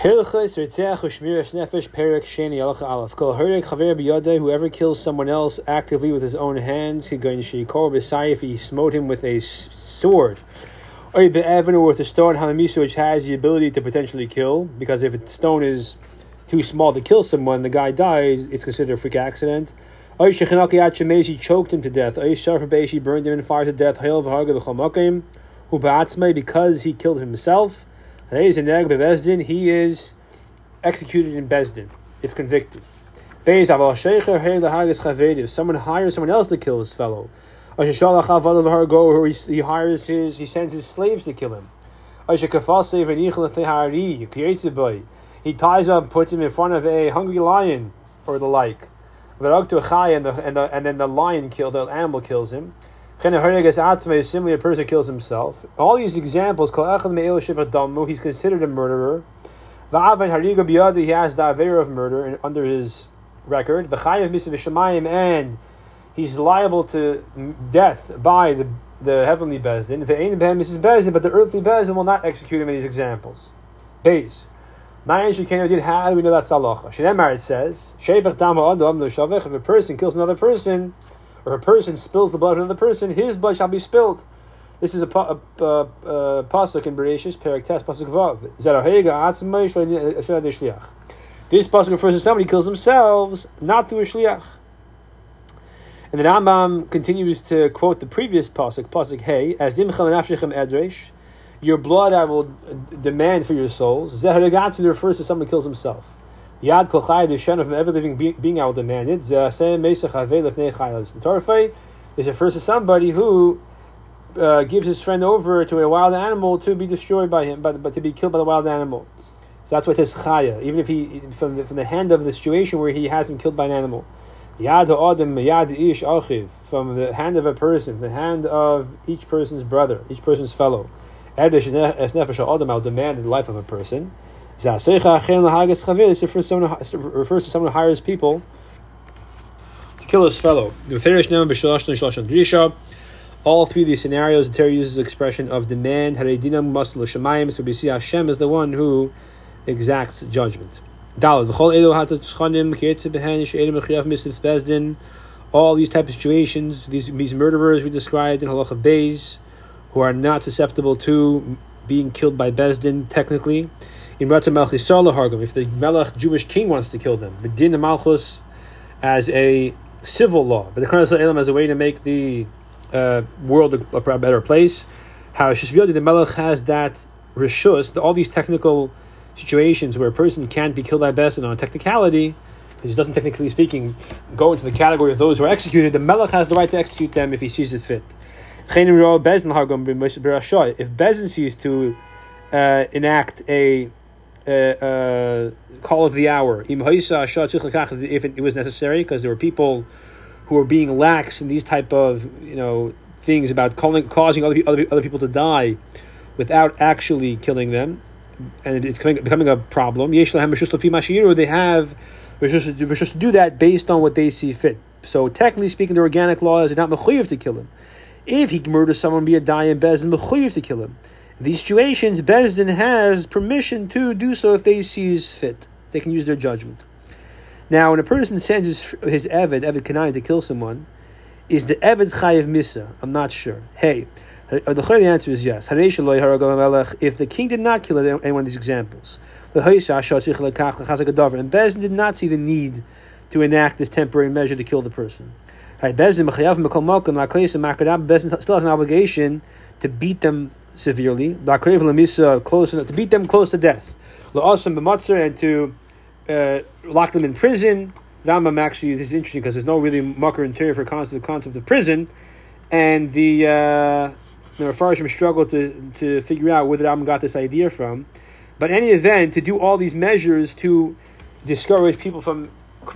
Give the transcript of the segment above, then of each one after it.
Whoever kills someone else actively with his own hands, he going Shikor B'Sai if he smote him with a sword, or or with a stone Hamamisu which has the ability to potentially kill, because if a stone is too small to kill someone, the guy dies, it's considered a freak accident. Oy Shechinaki Achemezi choked him to death. Oy Shafar burned him in fire to death. Hail V'Harga Ba'atzmei because he killed himself. He is executed in Bezdin if convicted. If someone hires someone else to kill his fellow, he, hires his, he sends his slaves to kill him. He ties up, puts him in front of a hungry lion or the like. And, the, and, the, and then the lion kill the animal kills him. Similarly, a person kills himself. All these examples, he's considered a murderer. He has the aver of murder under his record. And he's liable to death by the, the heavenly Bezdin. But the earthly Bezdin will not execute him in these examples. Base. How do we know that's halacha? It says, If a person kills another person, or a person spills the blood of another person, his blood shall be spilled. This is a, pasuk in Bereshis, Perek Tes, pasuk Vav. Eh, this pasuk refers to somebody kills themselves, not through a shliach. And the Rambam continues to quote the previous pasuk, pasuk Hey, as dimcham nafshechem edresh, your blood I will demand for your souls. Zeharagatsu refers to someone who kills himself. Yad kol chay deshen from every living being I will demand it. The Torah is refers to somebody who uh, gives his friend over to a wild animal to be destroyed by him, but, but to be killed by the wild animal. So that's what it says chaya, even if he from the, from the hand of the situation where he has him killed by an animal. Yad adam yad ish achiv from the hand of a person, the hand of each person's brother, each person's fellow. Edish es nefesh adam I'll demand the life of a person. This refers to someone, who hires people to kill his fellow. All three of these scenarios, the Torah uses the expression of demand. So we see Hashem is the one who exacts judgment. All these type of situations, these, these murderers we described in Halacha Beis, who are not susceptible to being killed by Bezdin, technically, if the Melech Jewish king wants to kill them, the Din Malchus as a civil law, but the Kran Elam as a way to make the uh, world a, a, better place. How Shishbiyodi, the Melech has that rishus, all these technical situations where a person can't be killed by Besin on a technicality, because he doesn't technically speaking go into the category of those who are executed, the Melech has the right to execute them if he sees it fit. If Bezin sees to uh, enact a uh, uh, call of the hour. If it was necessary, because there were people who were being lax in these type of you know things about calling, causing other, other, other people to die without actually killing them, and it's becoming, becoming a problem. They have just to do that based on what they see fit. So technically speaking, the organic laws are not mechuyev to kill him. If he murders someone, be a die in bezin mechuyev to kill him. These situations, Bezdin has permission to do so if they see is fit. They can use their judgment. Now, when a person sends his, his Eved, Eved Kanai, to kill someone, is the Eved Chayiv Misa? I'm not sure. Hey, the answer is yes. If the king did not kill any one of these examples, and Bezdin did not see the need to enact this temporary measure to kill the person. Bezdin still has an obligation to beat them severely. Close to beat them close to death. And to uh, lock them in prison. Rambam actually this is interesting because there's no really mucker interior for concept, the concept of prison, and the uh, the Mepharshim struggle to to figure out where the Rambam got this idea from. But any event, to do all these measures to discourage people from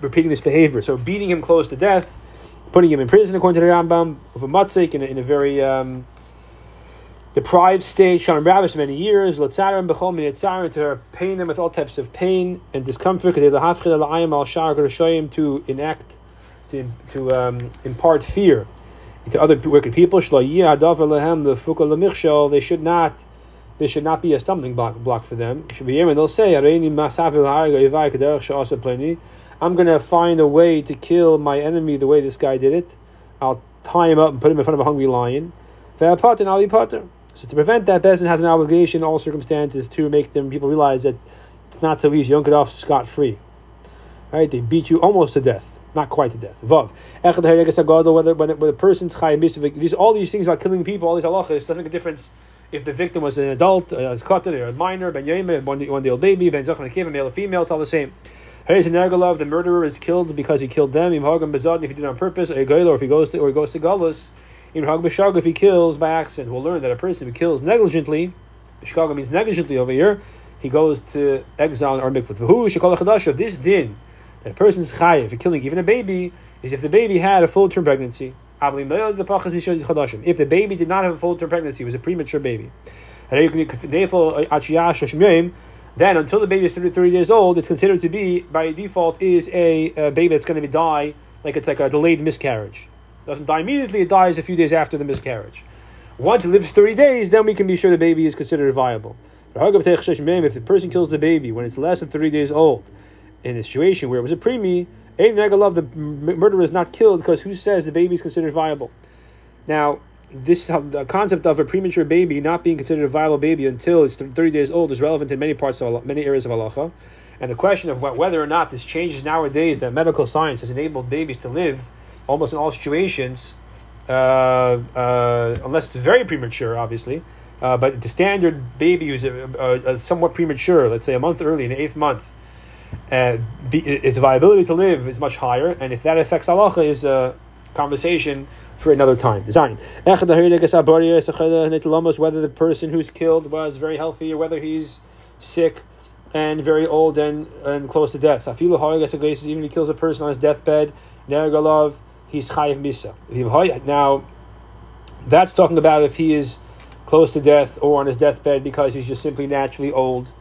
repeating this behavior, so beating him close to death, putting him in prison according to the Rambam, of a matzik in a, in a very um, deprived state, Shalom ravished many years, Lotzarim Bechol Minitzarim, to pain them with all types of pain and discomfort, to enact, to, to um, impart fear to other wicked people. They should not this should not be a stumbling block, block for them. They'll say, I'm going to find a way to kill my enemy the way this guy did it. I'll tie him up and put him in front of a hungry lion. I'll be potter. So to prevent that, Bezin has an obligation in all circumstances to make them people realize that it's not so easy. You don't get off scot free. Right? They beat you almost to death, not quite to death. Vav. Whether when when the person's chayim these all these things about killing people, all these halachas doesn't make a difference if the victim was an adult, a katan, or a minor, ben yemen, one, one old baby, ben zachan, a male or female, it's all the same. The murderer is killed because he killed them. If he did it on purpose, or if he goes to or he goes to galus, if he kills by accident, we'll learn that a person who kills negligently, Bishkaga means negligently over here, he goes to exile or mikvah. This din, that a person's chayiv for killing even a baby, is if the baby had a full term pregnancy. If the baby did not have a full term pregnancy, it was a premature baby. Then until the baby is 30, 30 years old, it's considered to be, by default, is a, a baby that's going to be die, like it's like a delayed miscarriage. Doesn't die immediately, it dies a few days after the miscarriage. Once it lives 30 days, then we can be sure the baby is considered viable. If the person kills the baby when it's less than 30 days old, in a situation where it was a preemie, love the murderer is not killed because who says the baby is considered viable? Now, this the concept of a premature baby not being considered a viable baby until it's 30 days old is relevant in many parts of many areas of halacha. And the question of whether or not this changes nowadays that medical science has enabled babies to live almost in all situations, uh, uh, unless it's very premature, obviously. Uh, but the standard baby who's a, somewhat premature, let's say a month early, in the eighth month, uh, be, its viability to live is much higher, and if that affects halacha, is a conversation for another time. Design. Whether the person who's killed was very healthy or whether he's sick and very old and, and close to death. Even if he kills a person on his deathbed, he's chayiv misa. Now, that's talking about if he is close to death or on his deathbed because he's just simply naturally old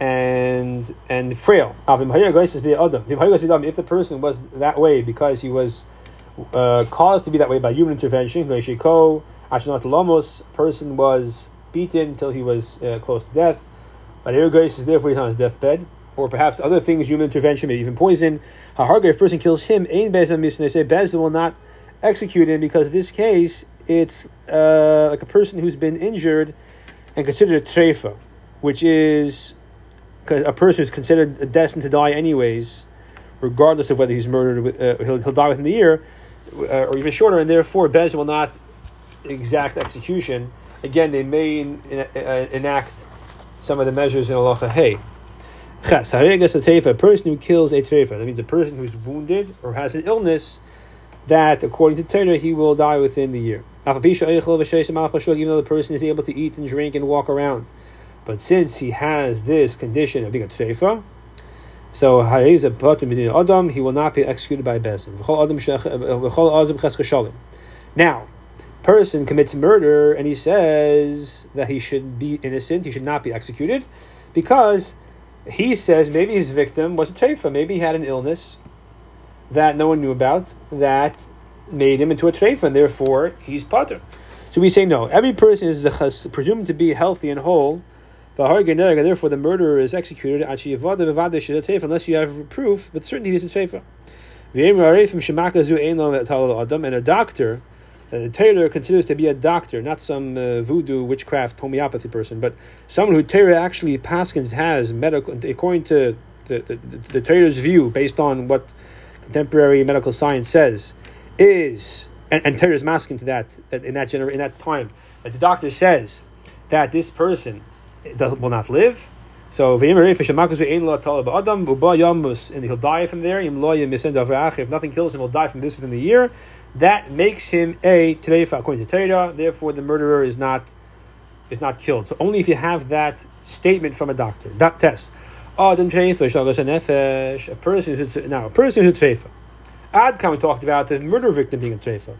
and and frail. If the person was that way because he was uh, caused to be that way by human intervention, person was beaten until he was uh, close to death. But therefore he's on his deathbed. Or perhaps other things, human intervention, maybe even poison. If a person kills him, Ain Bezin They say Bezin will not execute him because in this case it's uh, like a person who's been injured and considered a treifa, which is a person who's considered destined to die anyways, regardless of whether he's murdered. Uh, he'll, he'll die within the year, uh, or even shorter, and therefore Bez will not exact execution. Again, they may uh, enact some of the measures in Allah. Hey, Ches, haregas a person who kills a treifa, that means a person who's wounded or has an illness that, according to Torah, he will die within the year. Even though the person is able to eat and drink and walk around. But since he has this condition of being a treifa, so Adam, he will not be executed by Bezin. Now, person commits murder and he says that he should be innocent, he should not be executed, because he says maybe his victim was a treifa, maybe he had an illness that no one knew about that made him into a treifa, and therefore he's potter. So we say no. Every person is the presumed to be healthy and whole. Therefore, the murderer is executed unless you have proof, but certainly he is a treifa. And a doctor, uh, the Torah considers to be a doctor, not some uh, voodoo, witchcraft, homeopathy person, but someone who Torah actually Paskins has medical, according to the, the, the, Torah's view, based on what contemporary medical science says, is and, and Torah is masking to that, that in that gener- in that time that the doctor says that this person does, will not live. So and he'll die from there. If nothing kills him, he'll die from this within the year. That makes him a treifa according to Torah. Therefore, the murderer is not is not killed. So only if you have that statement from a doctor, that test. Ah, Adam treifa A person who's now a person who's a treifa. Adkan talked about the murder victim being a treifa.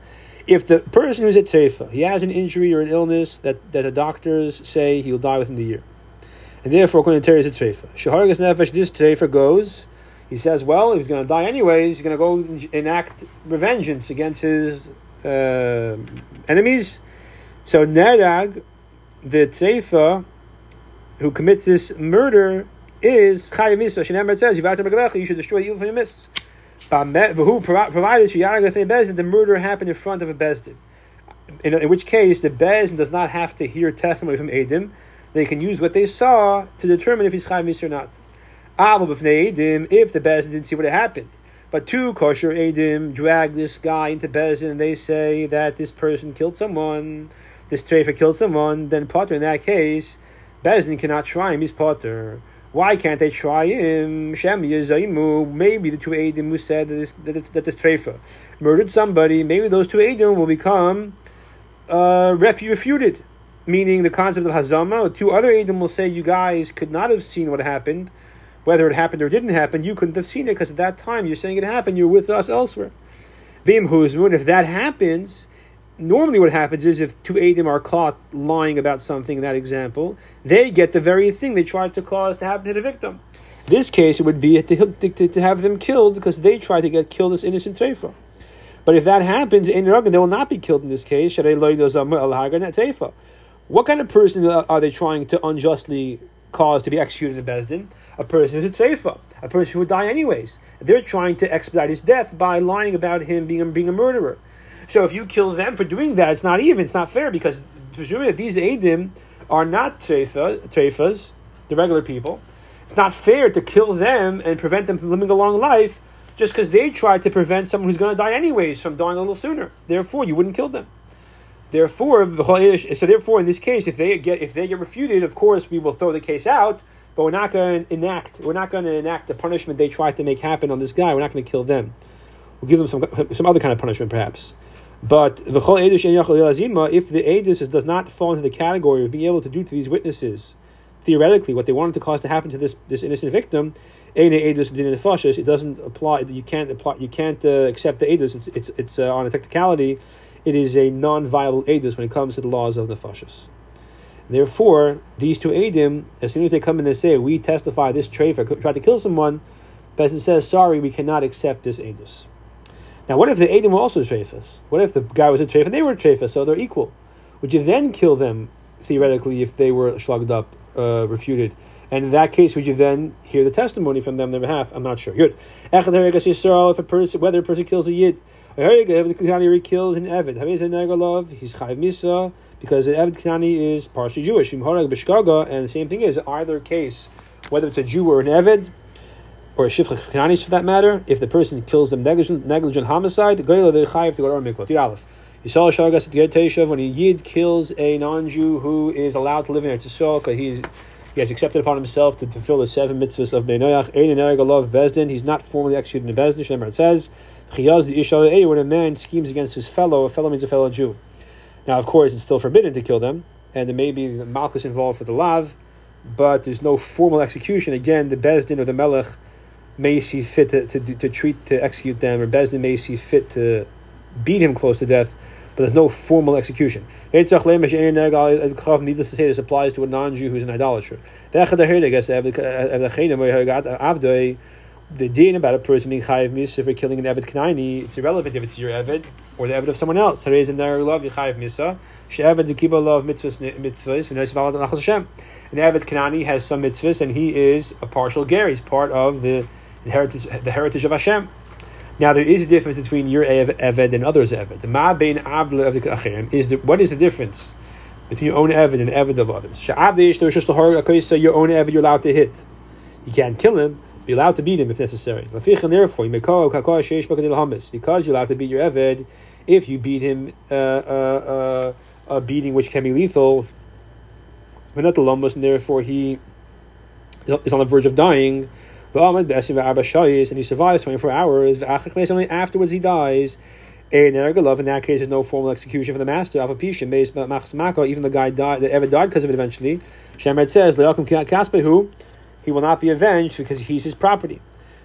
If the person who's a treifa, he has an injury or an illness that, that the doctors say he'll die within the year. And therefore, according to Terry, is a treifa. Shahargas nefesh, this treifa goes, he says, well, if he's going to die anyways, he's going to go enact revengeance against his uh, enemies. So Nerag, the treifa, who commits this murder is Chayav Misa. Shenemar says, You should destroy the evil from your midst. Who provided the murder happened in front of a Bezdin. In, in, which case, the Bezdin does not have to hear testimony from Edim. They can use what they saw to determine if he's Chayav Misa or not. If the Bezdin didn't see what had happened. But two kosher Edim drag this guy into Bezdin and they say that this person killed someone, this Treifa killed someone, then Potter in that case, Bezdin cannot try him, he's Potter. Why can't they try him? Shem Yezaimu. Maybe the two Adim who said that this, that this, that this murdered somebody, maybe those two Adim will become uh, refuted. Meaning the concept of Hazama. Two other Adim will say, You guys could not have seen what happened. Whether it happened or didn't happen, you couldn't have seen it because at that time you're saying it happened, you're with us elsewhere. Bim Huzmun, if that happens, normally what happens is if two Adim are caught lying about something in that example, they get the very thing they tried to cause to happen to the victim. This case, it would be to, to, to have them killed because they tried to get killed as innocent treifa. But if that happens in Ragan, they will not be killed in this case. What kind of person are they trying to unjustly cause to be executed in Bezdin? A person who's a treifa, a person who would die anyways. They're trying to expedite his death by lying about him being, being a murderer. So if you kill them for doing that, it's not even. It's not fair because presuming that these Adim are not treifa, treifas, the regular people, it's not fair to kill them and prevent them from living a long life just because they tried to prevent someone who's going to die anyways from dying a little sooner. Therefore, you wouldn't kill them. Therefore, so therefore, in this case, if they get if they get refuted, of course, we will throw the case out. But we're not going to enact. We're not going to enact the punishment they tried to make happen on this guy. We're not going to kill them. We'll give them some some other kind of punishment, perhaps. But if the edus does not fall into the category of being able to do to these witnesses, theoretically, what they wanted to cause to happen to this, this innocent victim, it doesn't apply. You can't apply. You can't uh, accept the edus. It's it's it's uh, on a technicality. It is a non-viable edus when it comes to the laws of the fascists. Therefore, these two edim, as soon as they come in and say, "We testify this treifa tried to kill someone," Besson says, "Sorry, we cannot accept this edus." Now, what if the Edom were also trephus? What if the guy was a trephus and they were a trephus, so they're equal? Would you then kill them, theoretically, if they were slugged up, uh, refuted? And in that case, would you then hear the testimony from them on their behalf? I'm not sure. Good. If a person, whether a person kills a yid, Kanani kills an Evid, he's chayv misa, because an Evid Kanani is partially Jewish. And the same thing is, either case, whether it's a Jew or an Evid, or a shifcha kananis for that matter, if the person kills them negligent, negligent homicide, goyla they chayiv to go to mikvot. Aleph. Yisrael shagas teshav when a yid kills a non-Jew who is allowed to live in Eretz Yisrael because he's he has accepted upon himself to fulfill the seven mitzvahs of Bnei Noach. Ein Galav Bezdin. He's not formally executed in Bezdin. Shemar it says, Chiyaz the Ishal when a man schemes against his fellow, a fellow means a fellow Jew. Now, of course, it's still forbidden to kill them, and there may be malchus involved for the lav, but there's no formal execution. Again, the Bezdin or the Melech may see fit to, to, to treat, to execute them, or Bezdin may see fit to beat him close to death, but there's no formal execution. Needless to say, this applies to a non-Jew who's an idolater. The din about a person being chayiv misa for killing an eved knaini, it's irrelevant if it's your eved or the eved of someone else. Today's in their love chayiv misa. She'eved to keep a love mitzvahs mitzvahs v'nes valad nachal Hashem. An eved kanani has some mitzvahs and he is a partial ger. He's part of the heritage, the heritage of Hashem. Now there is a difference between your eved and others' eved. Ma bein the is the, what is the difference between your own eved and eved of others? So your own eved you're allowed to hit. You can't kill him. Be allowed to beat him if necessary. Therefore, because you're allowed to beat your eved if you beat him uh, uh, uh, a beating which can be lethal. But not the lumbus, and therefore he is on the verge of dying and he survives 24 hours, only afterwards he dies. In that case, there's no formal execution for the master. Even the guy died, the ever died because of it eventually. Shemred says, he will not be avenged because he's his property.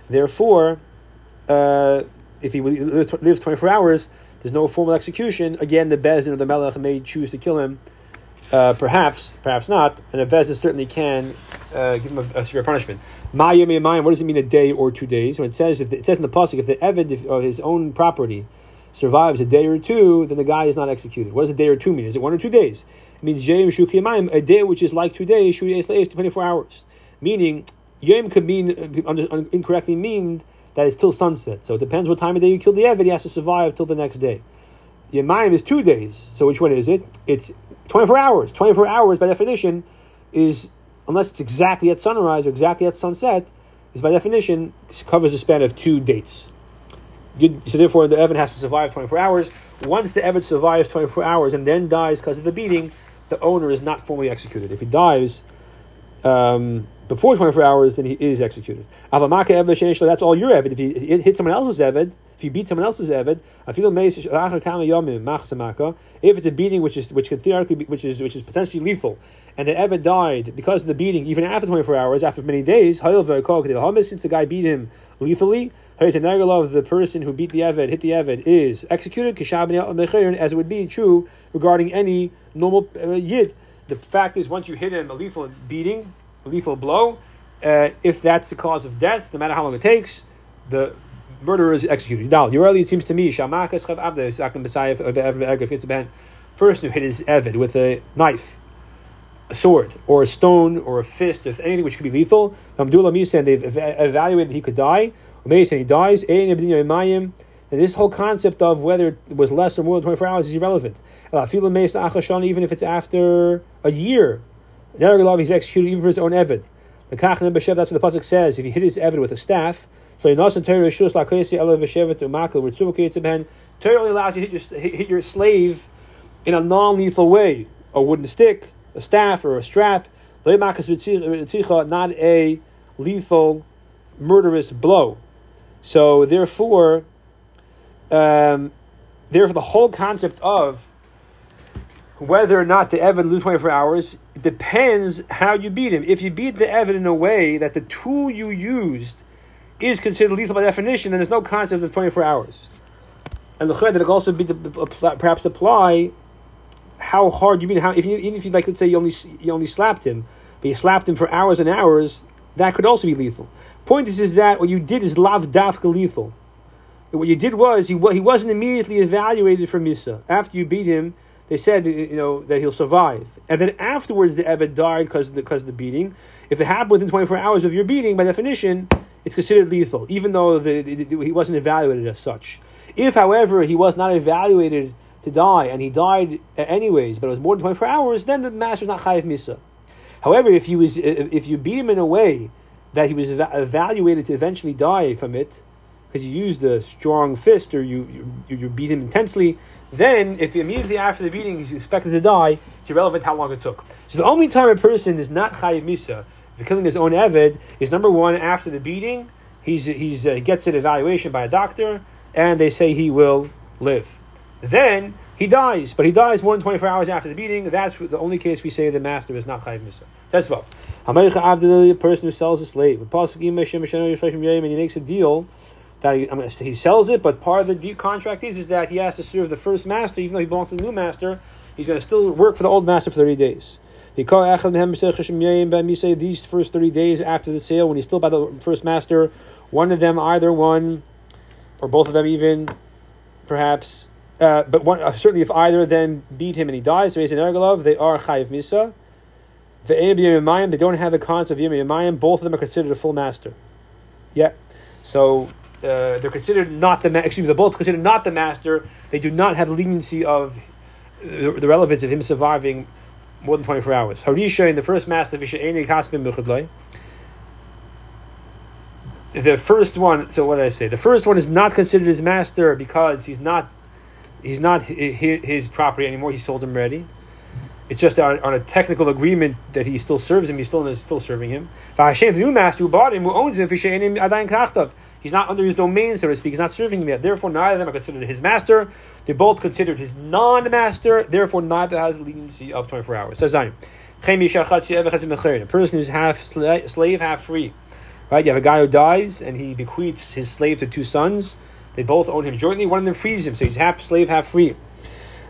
Therefore, uh, if he lives 24 hours, there's no formal execution. Again, the Bezin or the Melech may choose to kill him uh, perhaps, perhaps not, and a bezin certainly can uh, give him a, a severe punishment. Ma'ayim What does it mean a day or two days? When it says, if it says in the pasuk, if the eved of his own property survives a day or two, then the guy is not executed. What does a day or two mean? Is it one or two days? It means Shukiemaim, a day which is like two days, 24 hours. Meaning, Yom could mean, incorrectly mean that it's till sunset. So it depends what time of day you kill the Evid, he has to survive till the next day. Yemayim is two days. So which one is it? It's 24 hours. 24 hours, by definition, is, unless it's exactly at sunrise or exactly at sunset, is by definition covers a span of two dates. So therefore, the Evan has to survive 24 hours. Once the Evan survives 24 hours and then dies because of the beating, the owner is not formally executed. If he dies um, before 24 hours, then he is executed. That's all your Evid. If he hit someone else's Evid, if you beat someone else's Evid, if it's a beating which is which could theoretically be, which is which is potentially lethal, and the Evid died because of the beating, even after 24 hours, after many days, since the guy beat him lethally, the person who beat the Evid, hit the Evid, is executed, as it would be true regarding any normal uh, Yid. The fact is, once you hit him a lethal beating, lethal blow, uh, if that's the cause of death, no matter how long it takes, the murderer is executed. Now, it seems to me, person who hit his Evid with a knife, a sword, or a stone, or a fist, or anything which could be lethal, Abdullah Misa, and they've evaluated he could die, and he dies, and this whole concept of whether it was less or more than 24 hours is irrelevant. Even if it's after a year, he's executed even for his own Evid. The Kachnan B'Shev, that's what the Pasuk says, if he hit his Evid with a staff, so you're not Torah Rishus Lakoyesi Ela B'Shevet Umakal Ritzuba Torah only allows you to hit your, hit your slave in a non-lethal way, a wooden stick, a staff, or a strap. Not a lethal, murderous blow. So therefore, um, therefore, the whole concept of whether or not the Evan lose 24 hours depends how you beat him. If you beat the Evan in a way that the tool you used is considered lethal by definition, then there's no concept of 24 hours. And the that it also be perhaps apply how hard you mean how if you even if you like let's say you only you only slapped him, but you slapped him for hours and hours, that could also be lethal. Point is is that what you did is lav dafka lethal. What you did was he he wasn't immediately evaluated for misa after you beat him. They said you know that he'll survive, and then afterwards the Eved died because of the, because of the beating. If it happened within twenty four hours of your beating, by definition, it's considered lethal, even though the, the, the, he wasn't evaluated as such. If, however, he was not evaluated to die and he died anyways, but it was more than 24 hours, then the master is not chayiv misa. However, if, he was, if you beat him in a way that he was evaluated to eventually die from it, because you used a strong fist or you, you, you beat him intensely, then if immediately after the beating he's expected to die, it's irrelevant how long it took. So the only time a person is not chayiv misa for killing his own Eved is number one, after the beating, he's, he's, uh, he gets an evaluation by a doctor, and they say he will live. Then he dies, but he dies more than 24 hours after the beating. That's the only case we say the master is not Chayiv Misa. That's Vav. A person who sells a slave. And he makes a deal that he, I'm say he sells it, but part of the view contract is, is that he has to serve the first master, even though he belongs to the new master. He's going to still work for the old master for 30 days. These first 30 days after the sale, when he's still by the first master, one of them, either one, or both of them even, perhaps, uh, but one, uh, certainly if either of them beat him and he dies, they are chayiv misa. They don't have the concept of yom Both of them are considered a full master. Yeah. So uh, they're considered not the ma- excuse me. They're both considered not the master. They do not have the leniency of the, the relevance of him surviving more than 24 hours. Harisha in the first master, the first one, so what did I say? The first one is not considered his master because he's not he's not his property anymore. He sold him already. It's just on, on, a technical agreement that he still serves him. He's still still serving him. The new master who bought him, who owns him, he's not under his domain, so to speak. He's not serving him yet. Therefore, neither of them are considered his master. They're both considered his non-master. Therefore, neither has the leniency of twenty four hours. Says Zion. A person who's half slave, half free. Right? You have a guy who dies and he bequeaths his slave to two sons. They both own him jointly. One of them frees him, so he's half slave, half free.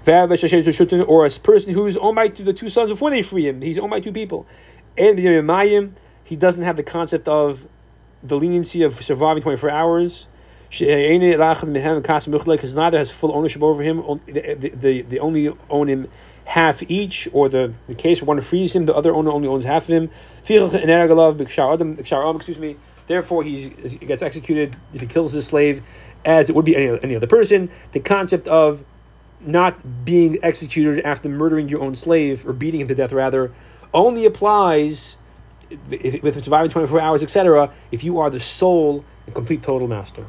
Or a person who is owned by the two sons before they free him, he's owned by two people. And he doesn't have the concept of the leniency of surviving 24 hours. because eh, neither has full ownership over him. The, eh, the, the, the only own him half each, or the, the case one frees him, the other owner only owns half of him. Excuse me. Therefore, he gets executed if he kills his slave, as it would be any, any other person. The concept of not being executed after murdering your own slave or beating him to death, rather, only applies if it's surviving 24 hours, etc., if you are the sole and complete total master.